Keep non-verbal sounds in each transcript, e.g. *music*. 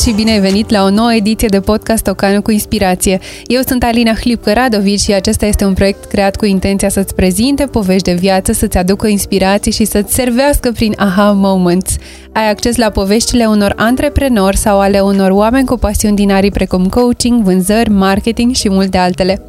Salut și bine ai venit la o nouă ediție de podcast Ocană cu Inspirație. Eu sunt Alina Hlipcă Radovici și acesta este un proiect creat cu intenția să-ți prezinte povești de viață, să-ți aducă inspirații și să-ți servească prin aha moments. Ai acces la poveștile unor antreprenori sau ale unor oameni cu pasiuni din arii precum coaching, vânzări, marketing și multe altele.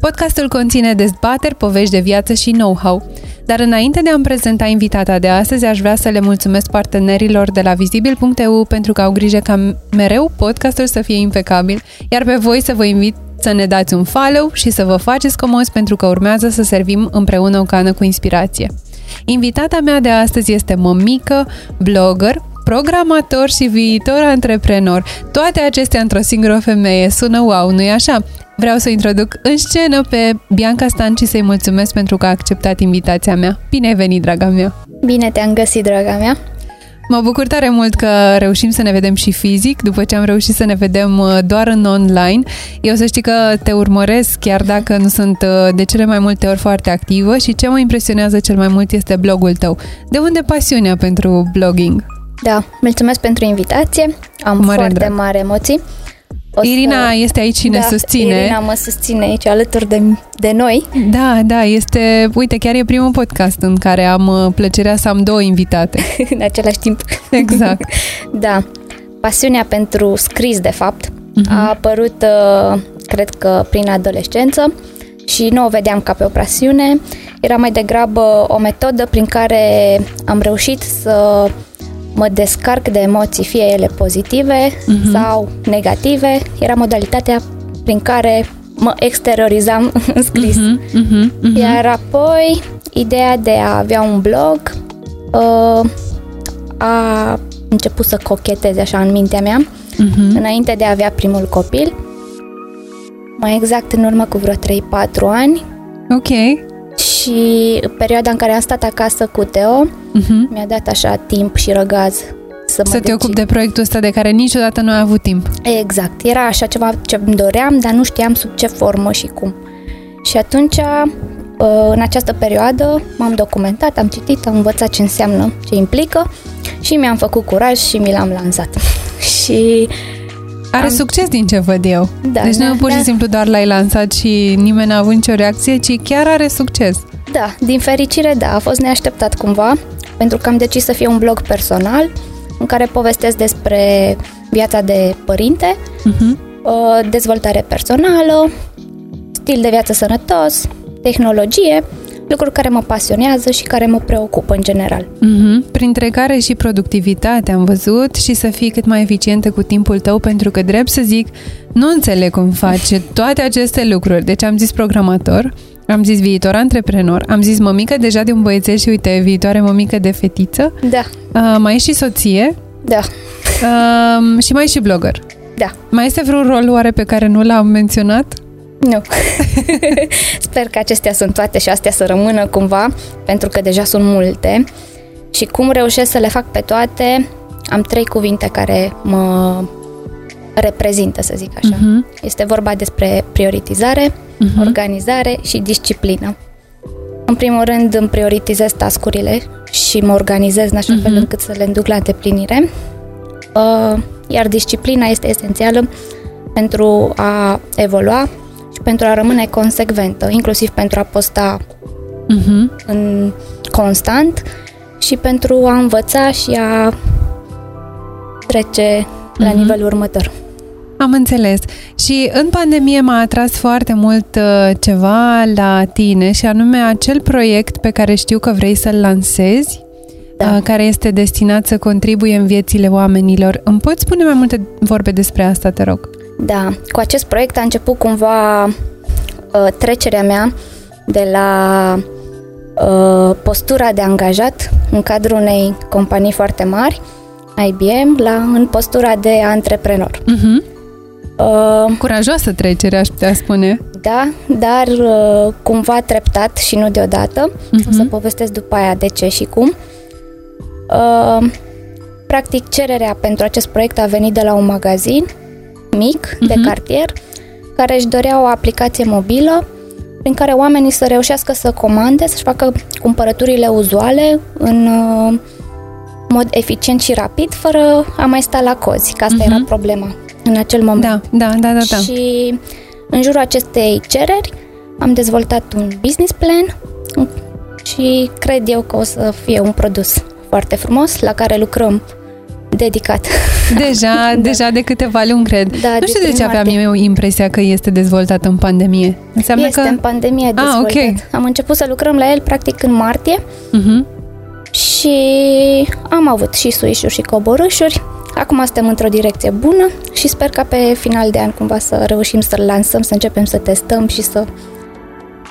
Podcastul conține dezbateri, povești de viață și know-how. Dar înainte de a-mi prezenta invitata de astăzi, aș vrea să le mulțumesc partenerilor de la Vizibil.eu pentru că au grijă ca mereu podcastul să fie impecabil, iar pe voi să vă invit să ne dați un follow și să vă faceți comozi pentru că urmează să servim împreună o cană cu inspirație. Invitata mea de astăzi este mămică, blogger, programator și viitor antreprenor. Toate acestea într-o singură femeie. Sună wow, nu-i așa? Vreau să introduc în scenă pe Bianca Stan și să-i mulțumesc pentru că a acceptat invitația mea. Bine ai venit, draga mea! Bine te-am găsit, draga mea! Mă bucur tare mult că reușim să ne vedem și fizic, după ce am reușit să ne vedem uh, doar în online. Eu să știi că te urmăresc, chiar dacă nu sunt uh, de cele mai multe ori foarte activă și ce mă impresionează cel mai mult este blogul tău. De unde pasiunea pentru blogging? Da, mulțumesc pentru invitație. Am Mare foarte drag. mari emoții. O Irina să... este aici și da, ne susține. Irina mă susține aici alături de, de noi. Da, da, este, uite, chiar e primul podcast în care am uh, plăcerea să am două invitate. *laughs* în același timp. Exact. *laughs* da. Pasiunea pentru scris, de fapt, uh-huh. a apărut, uh, cred că, prin adolescență și nu o vedeam ca pe o pasiune. Era mai degrabă o metodă prin care am reușit să mă descarc de emoții, fie ele pozitive uh-huh. sau negative. Era modalitatea prin care mă exteriorizam *laughs* în scris. Uh-huh, uh-huh, uh-huh. Iar apoi, ideea de a avea un blog uh, a început să cocheteze așa în mintea mea, uh-huh. înainte de a avea primul copil. Mai exact în urmă cu vreo 3-4 ani. Ok și perioada în care am stat acasă cu Teo uh-huh. mi-a dat așa timp și răgaz să, să te ocupi de proiectul ăsta de care niciodată nu ai avut timp. Exact. Era așa ceva ce îmi doream, dar nu știam sub ce formă și cum. Și atunci, uh, în această perioadă, m-am documentat, am citit, am învățat ce înseamnă, ce implică și mi-am făcut curaj și mi l-am lansat. *laughs* și are am... succes din ce văd eu. Da, deci da, nu pur și da. simplu doar l-ai lansat și nimeni n-a avut nicio reacție, ci chiar are succes. Da, din fericire, da, a fost neașteptat cumva, pentru că am decis să fie un blog personal în care povestesc despre viața de părinte, uh-huh. dezvoltare personală, stil de viață sănătos, tehnologie lucruri care mă pasionează și care mă preocupă în general. Mm-hmm. Printre care și productivitatea am văzut și să fii cât mai eficientă cu timpul tău, pentru că, drept să zic, nu înțeleg cum faci toate aceste lucruri. Deci am zis programator, am zis viitor antreprenor, am zis mămică deja de un băiețel și uite, viitoare mămică de fetiță. Da. Uh, mai ești și soție. Da. Uh, și mai ești și blogger. Da. Mai este vreun rol oare pe care nu l-am menționat? Nu. *laughs* Sper că acestea sunt toate și astea să rămână cumva, pentru că deja sunt multe. Și cum reușesc să le fac pe toate, am trei cuvinte care mă reprezintă, să zic așa. Uh-huh. Este vorba despre prioritizare, uh-huh. organizare și disciplină. În primul rând îmi prioritizez tascurile și mă organizez în așa uh-huh. fel încât să le înduc la îndeplinire. Uh, iar disciplina este esențială pentru a evolua pentru a rămâne consecventă, inclusiv pentru a posta uh-huh. în constant și pentru a învăța și a trece uh-huh. la mhm. nivelul următor. Am înțeles. Și în pandemie m-a atras foarte mult uh, ceva la tine și anume acel proiect pe care știu că vrei să-l lansezi, da. uh, care este destinat să contribuie în viețile oamenilor. Îmi poți spune mai multe vorbe despre asta, te rog? Da, cu acest proiect a început cumva uh, trecerea mea de la uh, postura de angajat în cadrul unei companii foarte mari, IBM, la în postura de antreprenor. Uh-huh. Uh, Curajoasă trecere, aș putea spune. Da, dar uh, cumva treptat și nu deodată. Uh-huh. O să povestesc după aia de ce și cum. Uh, practic, cererea pentru acest proiect a venit de la un magazin mic uh-huh. de mhm. cartier care își dorea o aplicație mobilă prin care oamenii să reușească să comande, să-și facă cumpărăturile uzuale în uh, mod eficient și rapid, fără a mai sta la cozi, că asta uh-huh. era problema în acel moment. Da, da, da, da, da. Și în jurul acestei cereri am dezvoltat un business plan și cred eu că o să fie un produs foarte frumos la care lucrăm dedicat. Deja, *laughs* da. deja de câteva luni, cred. Da, nu știu de ce aveam eu impresia că este dezvoltat în pandemie. Înseamnă este că... în pandemie ah, dezvoltat. Ah, okay. Am început să lucrăm la el practic în martie uh-huh. și am avut și suișuri și coborâșuri. Acum suntem într-o direcție bună și sper ca pe final de an cumva să reușim să-l lansăm, să începem să testăm și să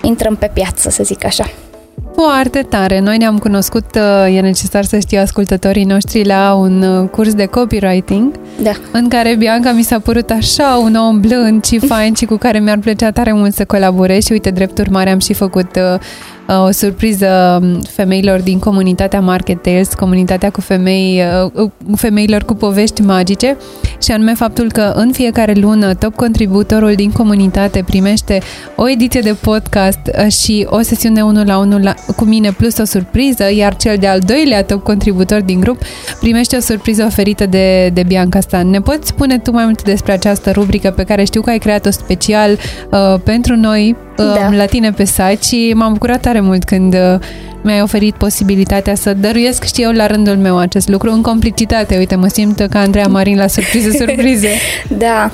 intrăm pe piață, să zic așa. Foarte tare! Noi ne-am cunoscut, uh, e necesar să știu ascultătorii noștri, la un uh, curs de copywriting, da. în care Bianca mi s-a părut așa un om blând și fain și cu care mi-ar plăcea tare mult să colaborez și uite, drept urmare am și făcut uh, Uh, o surpriză um, femeilor din comunitatea Market Tales, comunitatea cu femei, uh, femeilor cu povești magice și anume faptul că în fiecare lună top contributorul din comunitate primește o ediție de podcast uh, și o sesiune 1 la 1 la, cu mine plus o surpriză, iar cel de-al doilea top contributor din grup primește o surpriză oferită de, de Bianca Stan. Ne poți spune tu mai mult despre această rubrică pe care știu că ai creat-o special uh, pentru noi uh, da. la tine pe site și m-am bucurat tare mult când uh, mi-ai oferit posibilitatea să dăruiesc și eu la rândul meu acest lucru în complicitate. Uite, mă simt ca Andreea Marin la surprize, *laughs* surprize. da.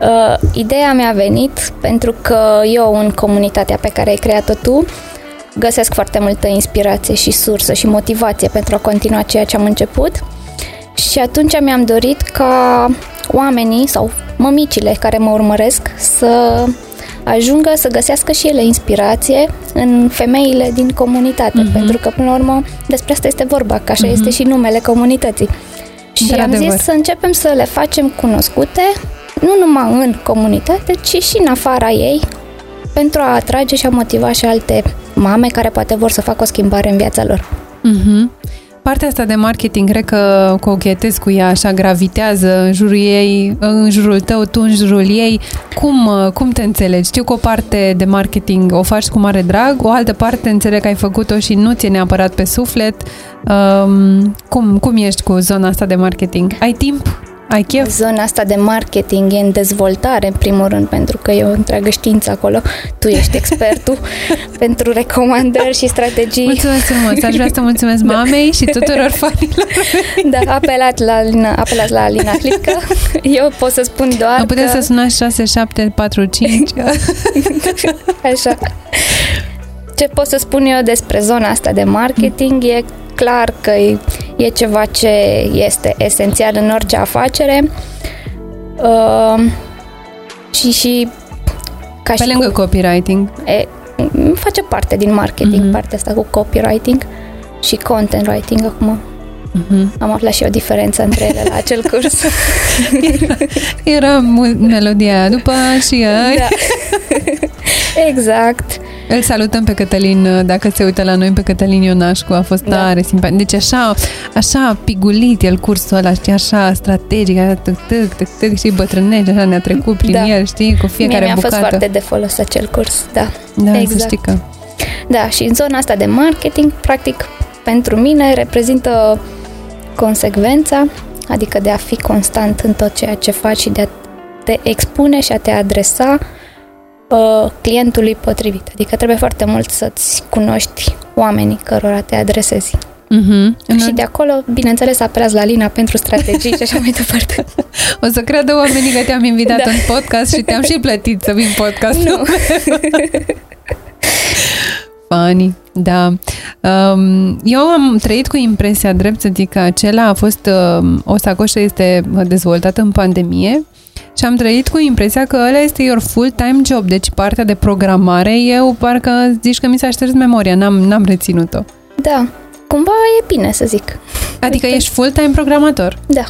Uh, ideea mi-a venit pentru că eu în comunitatea pe care ai creat-o tu găsesc foarte multă inspirație și sursă și motivație pentru a continua ceea ce am început și atunci mi-am dorit ca oamenii sau mămicile care mă urmăresc să ajungă să găsească și ele inspirație în femeile din comunitate, uh-huh. pentru că, până la urmă, despre asta este vorba, că așa uh-huh. este și numele comunității. Și am zis să începem să le facem cunoscute, nu numai în comunitate, ci și în afara ei, pentru a atrage și a motiva și alte mame care poate vor să facă o schimbare în viața lor. Uh-huh. Partea asta de marketing, cred că cochetezi cu ea, așa gravitează în jurul ei, în jurul tău, tu în jurul ei. Cum, cum te înțelegi? Știu că o parte de marketing o faci cu mare drag, o altă parte înțeleg că ai făcut-o și nu ți-e neapărat pe suflet. Um, cum, cum ești cu zona asta de marketing? Ai timp? Ai chef? Zona asta de marketing e în dezvoltare, în primul rând, pentru că e o întreagă știință acolo. Tu ești expertul *laughs* pentru recomandări și strategii. Mulțumesc frumos! Aș vrea să mulțumesc da. mamei și tuturor *laughs* fanilor. Da, apelat la Alina, apelat la Alina Hlipca. *laughs* Eu pot să spun doar Nu puteți că... să sunați 6745. Așa. Ce pot să spun eu despre zona asta de marketing e clar că e, e ceva ce este esențial în orice afacere uh, și și ca Pe și lângă cu, copywriting. E, face parte din marketing, mm-hmm. partea asta cu copywriting și content writing acum. Mm-hmm. Am aflat și o diferență între ele la acel curs. *laughs* era, era melodia după și Da. exact. Îl salutăm pe Cătălin, uh, dacă se uită la noi, pe Cătălin Ionașcu, a fost da. tare simpatic. Deci așa, așa pigulit el cursul ăla, știi, așa strategic, așa, tâc, tâc, tâc, tâc, și bătrânești, așa ne-a trecut prin da. el, știi, cu fiecare Mie mi-a bucată. fost foarte de folos acel curs, da. Da, exact. să știi că... Da, și în zona asta de marketing, practic, pentru mine reprezintă consecvența, adică de a fi constant în tot ceea ce faci și de a te expune și a te adresa uh, clientului potrivit. Adică trebuie foarte mult să-ți cunoști oamenii cărora te adresezi. Mm-hmm. Și de acolo, bineînțeles, apelați la Lina pentru strategii și așa mai *laughs* departe. O să creadă oamenii că te-am invitat da. în podcast și te-am și plătit să vin podcast. Nu. *laughs* Funny, da. Um, eu am trăit cu impresia, drept să zic că acela a fost, um, o sacoșă este dezvoltată în pandemie și am trăit cu impresia că ăla este your full-time job, deci partea de programare, eu parcă zici că mi s-a șters memoria, n-am, n-am reținut-o. Da, cumva e bine să zic. Adică ești full-time programator? Da.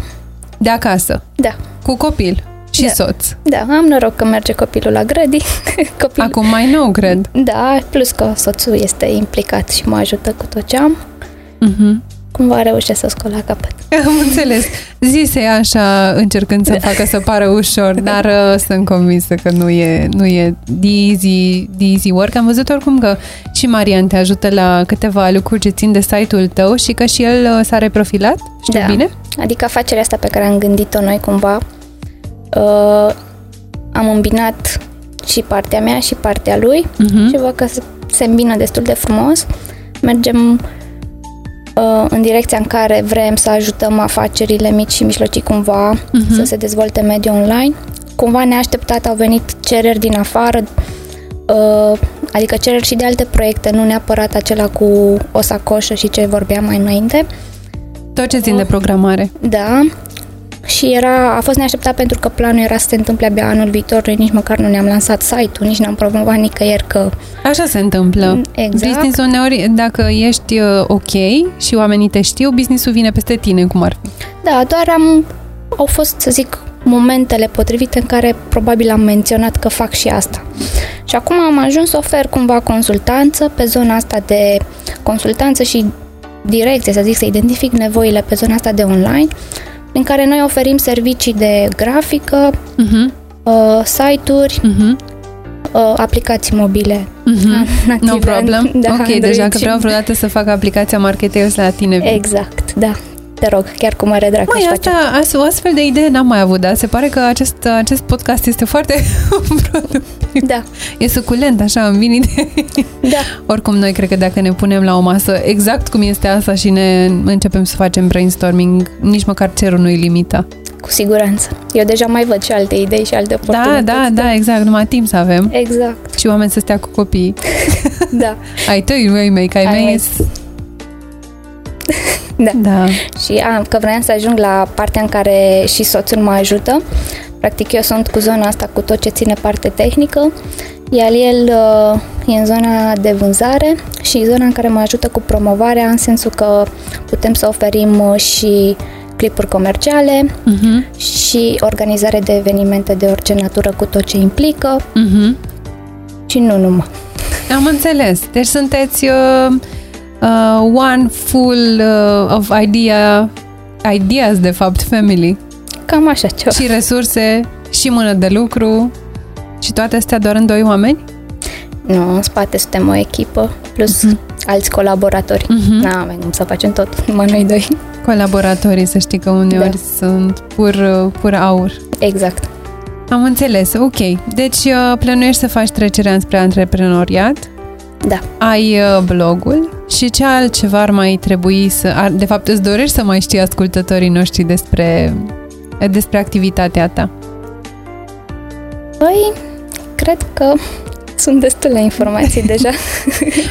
De acasă? Da. Cu copil? Și da. soț. Da, am noroc că merge copilul la grădi. *laughs* Copil... Acum mai nou, cred. Da, plus că soțul este implicat și mă ajută cu tot ce am. Uh-huh. Cumva reușesc să scol la capăt. *laughs* Am înțeles. Zise așa, încercând să facă să pară ușor, dar uh, sunt convinsă că nu e, nu e the easy, the easy work. Am văzut oricum că și Marian te ajută la câteva lucruri ce țin de site-ul tău și că și el uh, s-a reprofilat, știu Da. bine? Adică afacerea asta pe care am gândit-o noi cumva, uh, am îmbinat și partea mea și partea lui Mhm. și văd că se- se îmbină destul de frumos. Mergem uh, în direcția în care vrem să ajutăm afacerile mici și mijlocii cumva Mhm. să se dezvolte mediul online. Cumva neașteptat au venit cereri din afară, uh, adică cereri și de alte proiecte, nu neapărat acela cu o sacoșă și ce vorbeam mai înainte. Tot ce țin de programare. Da, și era, a fost neașteptat pentru că planul era să se întâmple abia anul viitor, noi nici măcar nu ne-am lansat site-ul, nici n-am promovat nicăieri că... Așa se întâmplă. Exact. Business-ul uneori, dacă ești uh, ok și oamenii te știu, business-ul vine peste tine, cum ar fi. Da, doar am, au fost, să zic, momentele potrivite în care probabil am menționat că fac și asta. Și acum am ajuns să ofer cumva consultanță pe zona asta de consultanță și direcție, să zic, să identific nevoile pe zona asta de online, în care noi oferim servicii de grafică, Uh-huh. uh, site-uri, Uh-huh. uh, aplicații mobile. Uh-huh. *laughs* native, No problem. da, ok, Android deja că și- vreau vreodată să fac aplicația Marketeus la tine. vin. Exact, da. Te rog, chiar cu mare drag Măi, aș face. asta, asta, o astfel de idee n-am mai avut, dar se pare că acest, acest podcast este foarte productiv. Da, E suculent, așa, îmi vin idei. da. Oricum, noi cred că dacă ne punem la o masă exact cum este asta și ne începem să facem brainstorming, nici măcar cerul nu-i limita. Cu siguranță. Eu deja mai văd și alte idei și alte Da, oportunități. da, da, exact, numai timp să avem Exact, și oameni să stea cu copii. da. Ai tăi, ai mei, că ai Ai mei. Mei. Da. Da. Și a, că vreau să ajung la partea în care și soțul mă ajută. Practic eu sunt cu zona asta, cu tot ce ține parte tehnică, iar el uh, e în zona de vânzare și zona în care mă ajută cu promovarea, în sensul că putem să oferim uh, și clipuri comerciale Uh-huh. și organizare de evenimente de orice natură cu tot ce implică Uh-huh. și nu numai. Am înțeles. Deci sunteți uh, uh, one full uh, of idea, ideas, de fapt, family. Cam așa ceva. Și resurse, și mână de lucru, și toate astea doar în doi oameni? Nu, în spate suntem o echipă, plus Mhm. alți colaboratori. Mhm. Nu avem cum să facem tot, *laughs* numai noi doi. Colaboratorii, să știi că uneori Da. sunt pur, uh, pur aur. Exact. Am înțeles, ok. Deci uh, plănuiești să faci trecerea înspre antreprenoriat, Da. ai uh, blogul și ce altceva ar mai trebui să... Ar, de fapt, îți dorești să mai știi ascultătorii noștri despre, despre activitatea ta. Păi, cred că sunt destule informații *laughs* deja.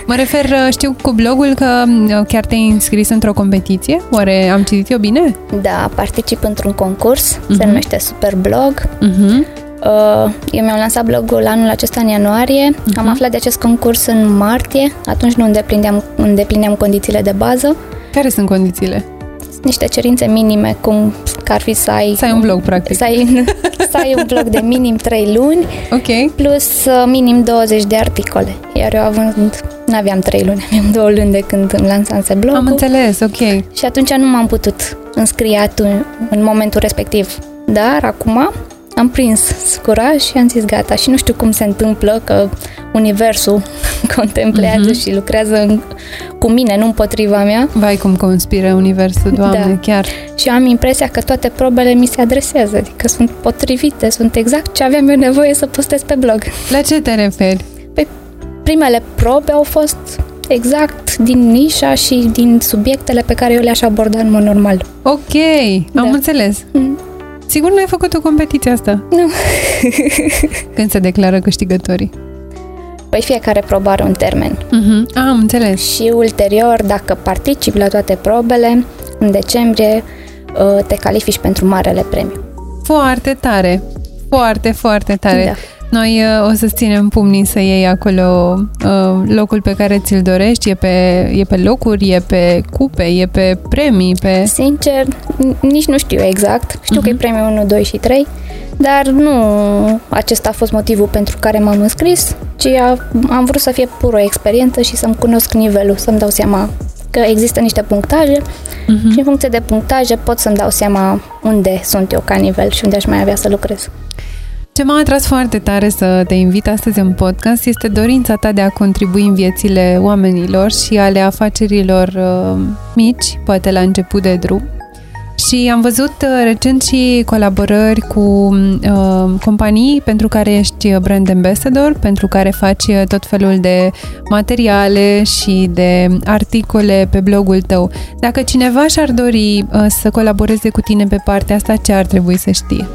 Mă refer, uh, știu cu blogul că uh, chiar te-ai înscris într-o competiție? Oare am citit eu bine? Da, particip într-un concurs, se Mhm. numește Superblog. Uh-huh. Uh, Eu mi-am lansat blogul anul acesta în ianuarie, Mhm. am aflat de acest concurs în martie, atunci nu îndeplineam, îndeplineam condițiile de bază. Care sunt condițiile? Sunt niște cerințe minime, cum că ar fi să ai... Să ai un blog, practic. Să ai, *laughs* să ai un blog de minim 3 luni, Ok. plus uh, minim 20 de articole. Iar eu având, n-aveam 3 luni, aveam 2 luni de când îmi lansase blogul. Am înțeles, ok. Și atunci nu m-am putut înscrie atunci, în momentul respectiv. Dar acum am prins curaj și am zis gata. Și nu știu cum se întâmplă că universul *laughs* contemplează Mhm. și lucrează în, cu mine, nu împotriva mea. Vai cum conspiră universul, Doamne, Da. chiar. Și am impresia că toate probele mi se adresează, adică sunt potrivite, sunt exact ce aveam eu nevoie să postez pe blog. La ce te referi? Păi, primele probe au fost exact din nișa și din subiectele pe care eu le-aș aborda în mod normal. Ok, am Da. înțeles. Mm. Sigur nu ai făcut o competiție asta? Nu. *laughs* Când se declară câștigătorii? Păi fiecare probă are un termen. Uh-huh. Am înțeles. Și ulterior, dacă participi la toate probele, în decembrie uh, te califici pentru marele premiu. Foarte tare. Foarte, foarte tare. Da. Noi uh, o să ținem pumnii să iei acolo uh, locul pe care ți-l dorești. E pe, e pe locuri, e pe cupe, e pe premii, pe... Sincer, n- nici nu știu exact. Știu că e premiul 1, 2 și 3, dar nu acesta a fost motivul pentru care m-am înscris, ci a, am vrut să fie pur o experiență și să-mi cunosc nivelul, să-mi dau seama că există niște punctaje uh-huh. și în funcție de punctaje pot să-mi dau seama unde sunt eu ca nivel și unde aș mai avea să lucrez. Ce m-a atras foarte tare să te invit astăzi în podcast este dorința ta de a contribui în viețile oamenilor și ale afacerilor uh, mici, poate la început de drum. Și am văzut uh, recent și colaborări cu uh, companii pentru care ești brand ambassador, pentru care faci uh, tot felul de materiale și de articole pe blogul tău. Dacă cineva și-ar dori uh, să colaboreze cu tine pe partea asta, ce ar trebui să știe?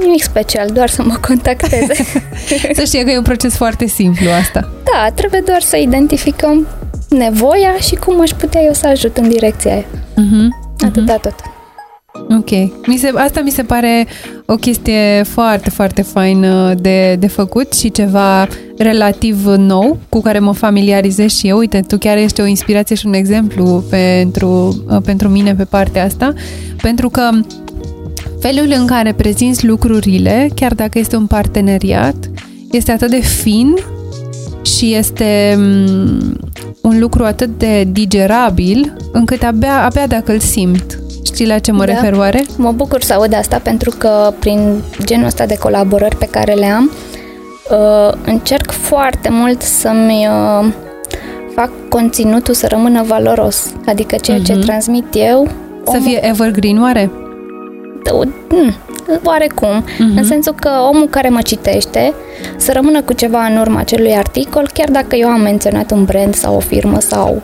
Nimic special, doar să mă contacteze. *laughs* să știe că e un proces foarte simplu asta. Da, trebuie doar să identificăm nevoia și cum aș putea eu să ajut în direcția aia. Uh-huh. Atâta uh-huh. tot. Ok. Mi se, asta mi se pare o chestie foarte, foarte faină de, de făcut și ceva relativ nou cu care mă familiarizez și eu. Uite, tu chiar ești o inspirație și un exemplu pentru, pentru mine pe partea asta, pentru că felul în care prezinți lucrurile, chiar dacă este un parteneriat, este atât de fin și este mm, un lucru atât de digerabil încât abia, abia dacă îl simt. Știi la ce mă da. refer oare? Mă bucur să aud asta pentru că prin genul ăsta de colaborări pe care le am uh, încerc foarte mult să-mi uh, fac conținutul să rămână valoros. Adică ceea uh-huh. ce mhm. transmit eu... Să omul... fie evergreen oare? Mm, oarecum, uh-huh. în sensul că omul care mă citește să rămână cu ceva în urma acelui articol, chiar dacă eu am menționat un brand sau o firmă sau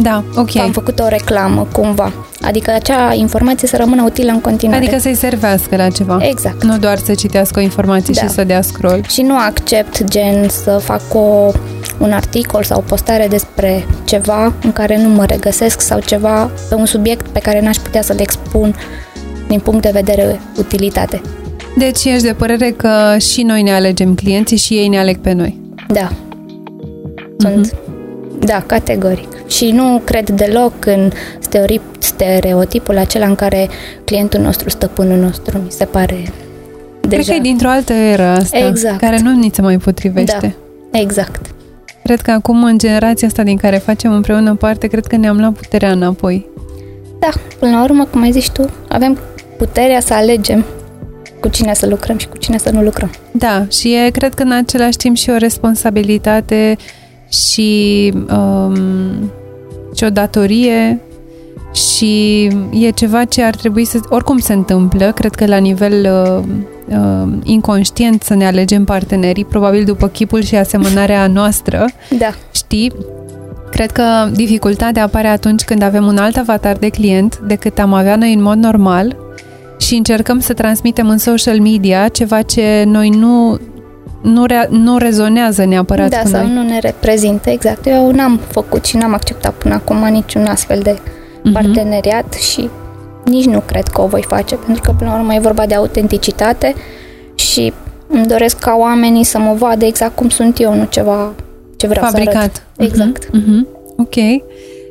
da, ok. Am făcut o reclamă cumva. Adică acea informație să rămână utilă în continuare. Adică să-i servească la ceva. Exact. Nu doar să citească o informație da. și să dea scroll. Și nu accept gen să fac o, un articol sau o postare despre ceva în care nu mă regăsesc sau ceva pe un subiect pe care n-aș putea să-l expun din punct de vedere utilitate. Deci ești de părere că și noi ne alegem clienții și ei ne aleg pe noi. Da. Sunt, mm-hmm. da, categoric. Și nu cred deloc în stereotipul acela în care clientul nostru, stăpânul nostru, mi se pare deja... Cred că e dintr-o altă eră asta, exact. care nu ni se mai potrivește. Da, exact. Cred că acum, în generația asta din care facem împreună parte, cred că ne-am luat puterea înapoi. Da, până la urmă, cum ai zis tu, avem puterea să alegem cu cine să lucrăm și cu cine să nu lucrăm. Da, și e, cred că în același timp și o responsabilitate și, um, și o datorie și e ceva ce ar trebui să... Oricum se întâmplă, cred că la nivel uh, uh, inconștient să ne alegem partenerii, probabil după chipul și asemănarea *laughs* noastră. Da. Știi? Cred că dificultatea apare atunci când avem un alt avatar de client decât am avea noi în mod normal și încercăm să transmitem în social media ceva ce noi nu nu, re- nu rezonează neapărat da, cu sau noi. nu ne reprezintă, exact. Eu n-am făcut și n-am acceptat până acum niciun astfel de uh-huh. parteneriat și nici nu cred că o voi face, pentru că până la urmă e vorba de autenticitate și îmi doresc ca oamenii să mă vadă exact cum sunt eu, nu ceva ce vreau Fabricat. să arăt. Exact. Uh-huh. Uh-huh. Ok.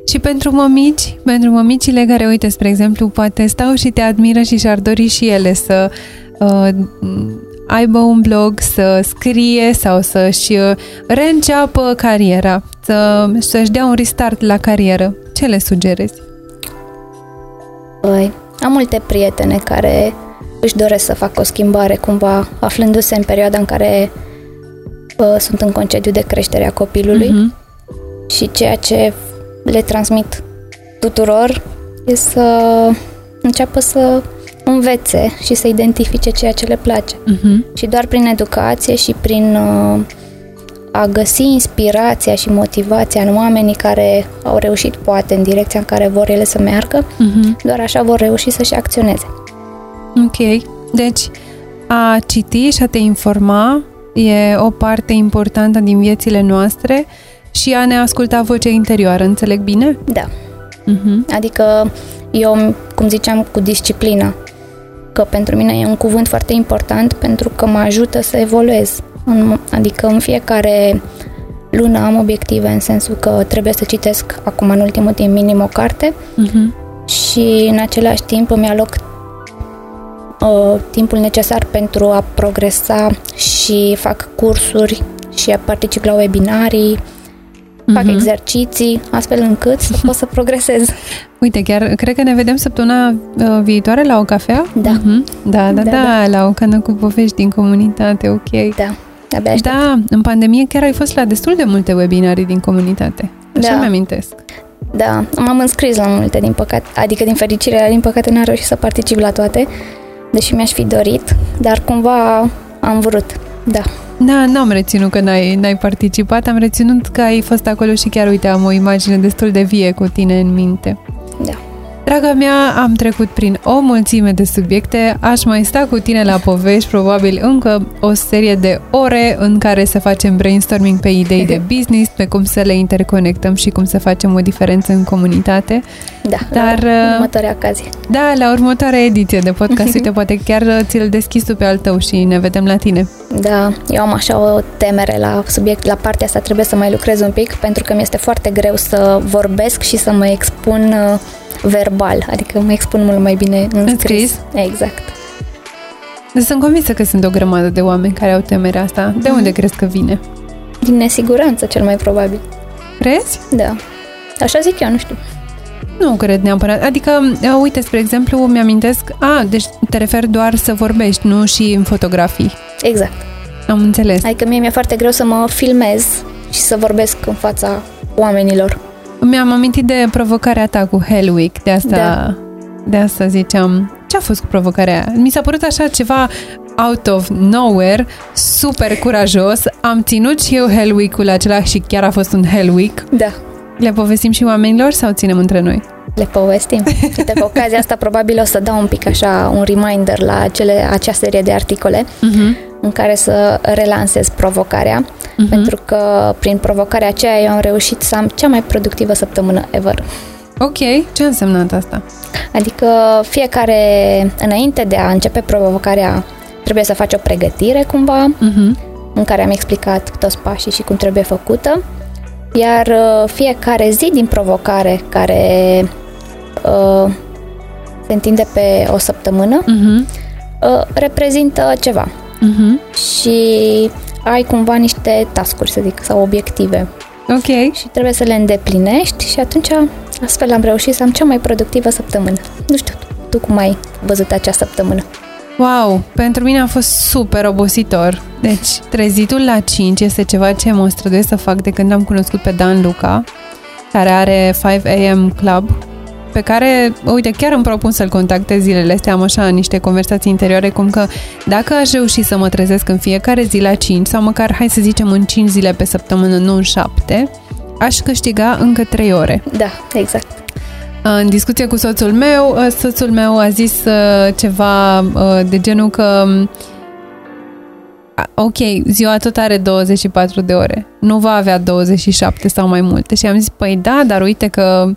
Și pentru mămici, pentru mămicile care, uite, spre exemplu, poate stau și te admiră și și-ar dori și ele să uh, aibă un blog, să scrie sau să-și uh, reînceapă cariera, să, să-și dea un restart la carieră. Ce le sugerezi? Păi, am multe prietene care își doresc să facă o schimbare cumva, aflându-se în perioada în care uh, sunt în concediu de creștere a copilului uh-huh. și ceea ce le transmit tuturor e să înceapă să învețe și să identifice ceea ce le place. Uh-huh. Și doar prin educație și prin uh, a găsi inspirația și motivația în oamenii care au reușit poate în direcția în care vor ele să meargă, uh-huh. doar așa vor reuși să-și acționeze. Ok. Deci, a citi și a te informa e o parte importantă din viețile noastre și a ne asculta vocea interioară, înțeleg bine? Da. Uh-huh. Adică eu, cum ziceam, cu disciplina, că pentru mine e un cuvânt foarte important pentru că mă ajută să evoluez. Adică în fiecare lună am obiective în sensul că trebuie să citesc acum în ultimul timp minim o carte uh-huh. și în același timp îmi aloc uh, timpul necesar pentru a progresa și fac cursuri și a particip la webinarii fac uh-huh. exerciții, astfel încât să pot să *laughs* progresez. Uite, chiar cred că ne vedem săptămâna uh, viitoare la o cafea? Da. Uh-huh. Da, da, da, da, da, la o cană cu povești din comunitate, ok. Da, abia aștept. Da, în pandemie chiar ai fost la destul de multe webinarii din comunitate. Așa Da. mi-amintesc. Da, m-am înscris la multe, din păcate, adică din fericire, din păcate n-am reușit să particip la toate, deși mi-aș fi dorit, dar cumva am vrut, da. Da, n-am reținut că n-ai, n-ai participat, am reținut că ai fost acolo și chiar, uite, am o imagine destul de vie cu tine în minte. Da. Draga mea, am trecut prin o mulțime de subiecte, aș mai sta cu tine la povești, probabil încă o serie de ore în care să facem brainstorming pe idei de *laughs* business, pe cum să le interconectăm și cum să facem o diferență în comunitate. Da, Dar, la uh, următoarea ocazie. Da, la următoarea ediție de podcast, uite, *laughs* poate chiar uh, ți-l deschizi tu pe al tău și ne vedem la tine. Da, eu am așa o temere la subiect, la partea asta trebuie să mai lucrez un pic, pentru că mi este foarte greu să vorbesc și să mă expun uh, verbal, adică mă expun mult mai bine în În scris. scris? Exact. Deci sunt convinsă că sunt o grămadă de oameni care au temerea asta. De unde crezi că vine? Din nesiguranță, cel mai probabil. Crezi? Da. Așa zic eu, nu știu. Nu cred neapărat. Adică, uh, uite, spre exemplu, mi-amintesc... A, deci te referi doar să vorbești, nu și în fotografii. Exact. Am înțeles. Adică mie mi-e foarte greu să mă filmez și să vorbesc în fața oamenilor. Mi-am amintit de provocarea ta cu Hell Week, de asta, Da. de asta ziceam. Ce a fost cu provocarea aia? Mi s-a părut așa ceva out of nowhere, super curajos. Am ținut și eu Hell Week-ul acela și chiar a fost un Hell Week. Da. Le povestim și oamenilor sau ținem între noi? Le povestim. Uite, cu ocazia asta probabil o să dau un pic așa un reminder la acele, acea serie de articole Uh-huh. În care să relansez provocarea, Mhm. pentru că prin provocarea aceea eu am reușit să am cea mai productivă săptămână ever. Ok, ce a însemnat asta? Adică fiecare, înainte de a începe provocarea, trebuie să faci o pregătire cumva, Uh-huh. în care am explicat toți pașii și cum trebuie făcută, iar uh, fiecare zi din provocare care uh, se întinde pe o săptămână Uh-huh. uh, reprezintă ceva Uh-huh. și ai cumva niște tascuri, să zic, sau obiective Ok. și trebuie să le îndeplinești și atunci astfel am reușit să am cea mai productivă săptămână. Nu știu, tu cum ai văzut acea săptămână? Wow, pentru mine a fost super obositor. Deci, trezitul la 5 este ceva ce mă străduiesc să fac de când am cunoscut pe Dan Luca, care are 5 AM Club, pe care, uite, chiar îmi propun să-l contactez zilele astea, am așa niște conversații interioare, cum că dacă aș reuși să mă trezesc în fiecare zi la 5, sau măcar, hai să zicem, în 5 zile pe săptămână, nu în 7, aș câștiga încă 3 ore. Da, exact. În discuție cu soțul meu, uh, soțul meu a zis uh, ceva uh, de genul că um, a- ok, ziua tot are 24 de ore, nu va avea 27 sau mai multe. Și am zis, păi da, dar uite că uh,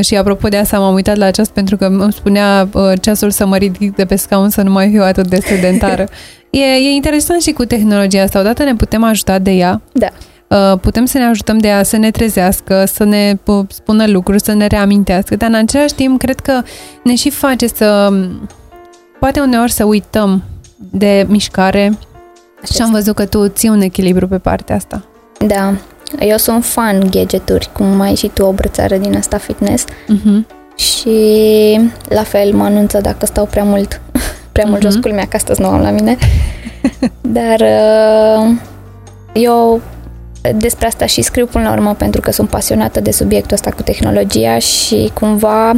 și apropo de asta m-am uitat la ceas pentru că îmi spunea uh, ceasul să mă ridic de pe scaun să nu mai fiu atât de sedentară. *laughs* e, e interesant și cu tehnologia asta. Odată ne putem ajuta de ea, Da. Uh, putem să ne ajutăm de ea să ne trezească, să ne uh, spună lucruri, să ne reamintească, dar în același timp cred că ne și face să poate uneori să uităm de mișcare și am văzut că tu ții un echilibru pe partea asta. Da, eu sunt fan gadgeturi, cum ai și tu o brățară din asta fitness Uh-huh. și la fel mă anunță dacă stau prea mult, *laughs* prea mult Mhm. jos, culmea că astăzi nu am la mine. *laughs* Dar uh, eu despre asta și scriu până la urmă pentru că sunt pasionată de subiectul ăsta cu tehnologia și cumva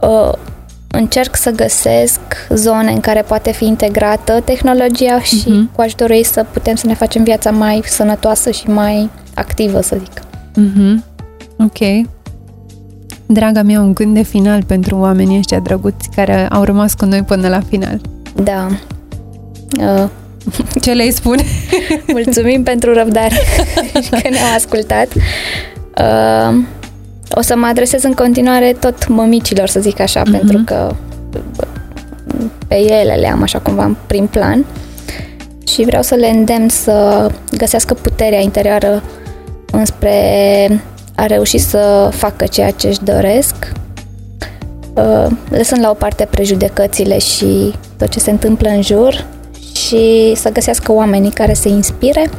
uh, încerc să găsesc zone în care poate fi integrată tehnologia și Mhm. cu ajutorul ei să putem să ne facem viața mai sănătoasă și mai activă, să zic. Uh-huh. Ok. Draga mea, un gând de final pentru oamenii ăștia drăguți care au rămas cu noi până la final. Da. Uh, Ce le-ai spune? *laughs* mulțumim pentru răbdare și *laughs* că ne-au ascultat. Uh, o să mă adresez în continuare tot mămicilor, să zic așa, Mhm. pentru că pe ele le am așa cumva în prim plan și vreau să le îndemn să găsească puterea interioară înspre a reuși să facă ceea ce își doresc, uh, lăsând la o parte prejudecățile și tot ce se întâmplă în jur și să găsească oamenii care se inspire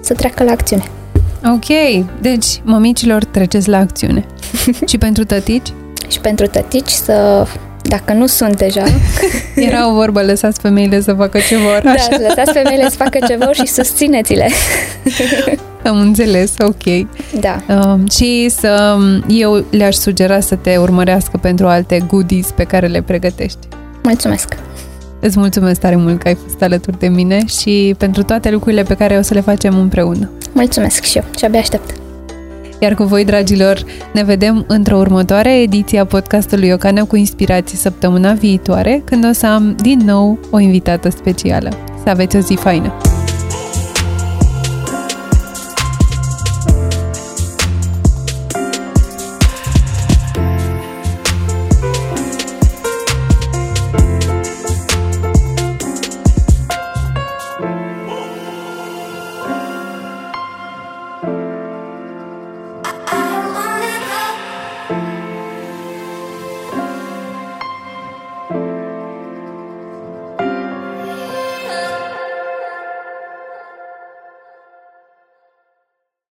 să treacă la acțiune. Ok, deci mămicilor treceți la acțiune. *laughs* și pentru tătici? Și pentru tătici să dacă nu sunt deja. *laughs* Era o vorbă, lăsați femeile să facă ce vor. Da, așa. lăsați femeile să facă ce vor și *laughs* susțineți-le. Am înțeles, ok. Da. Uh, și să, eu le-aș sugera să te urmărească pentru alte goodies pe care le pregătești. Mulțumesc! Îți mulțumesc tare mult că ai fost alături de mine și pentru toate lucrurile pe care o să le facem împreună. Mulțumesc și eu și abia aștept. Iar cu voi, dragilor, ne vedem într-o următoare ediție a podcastului Ocana cu inspirație săptămâna viitoare, când o să am din nou o invitată specială. Să aveți o zi faină!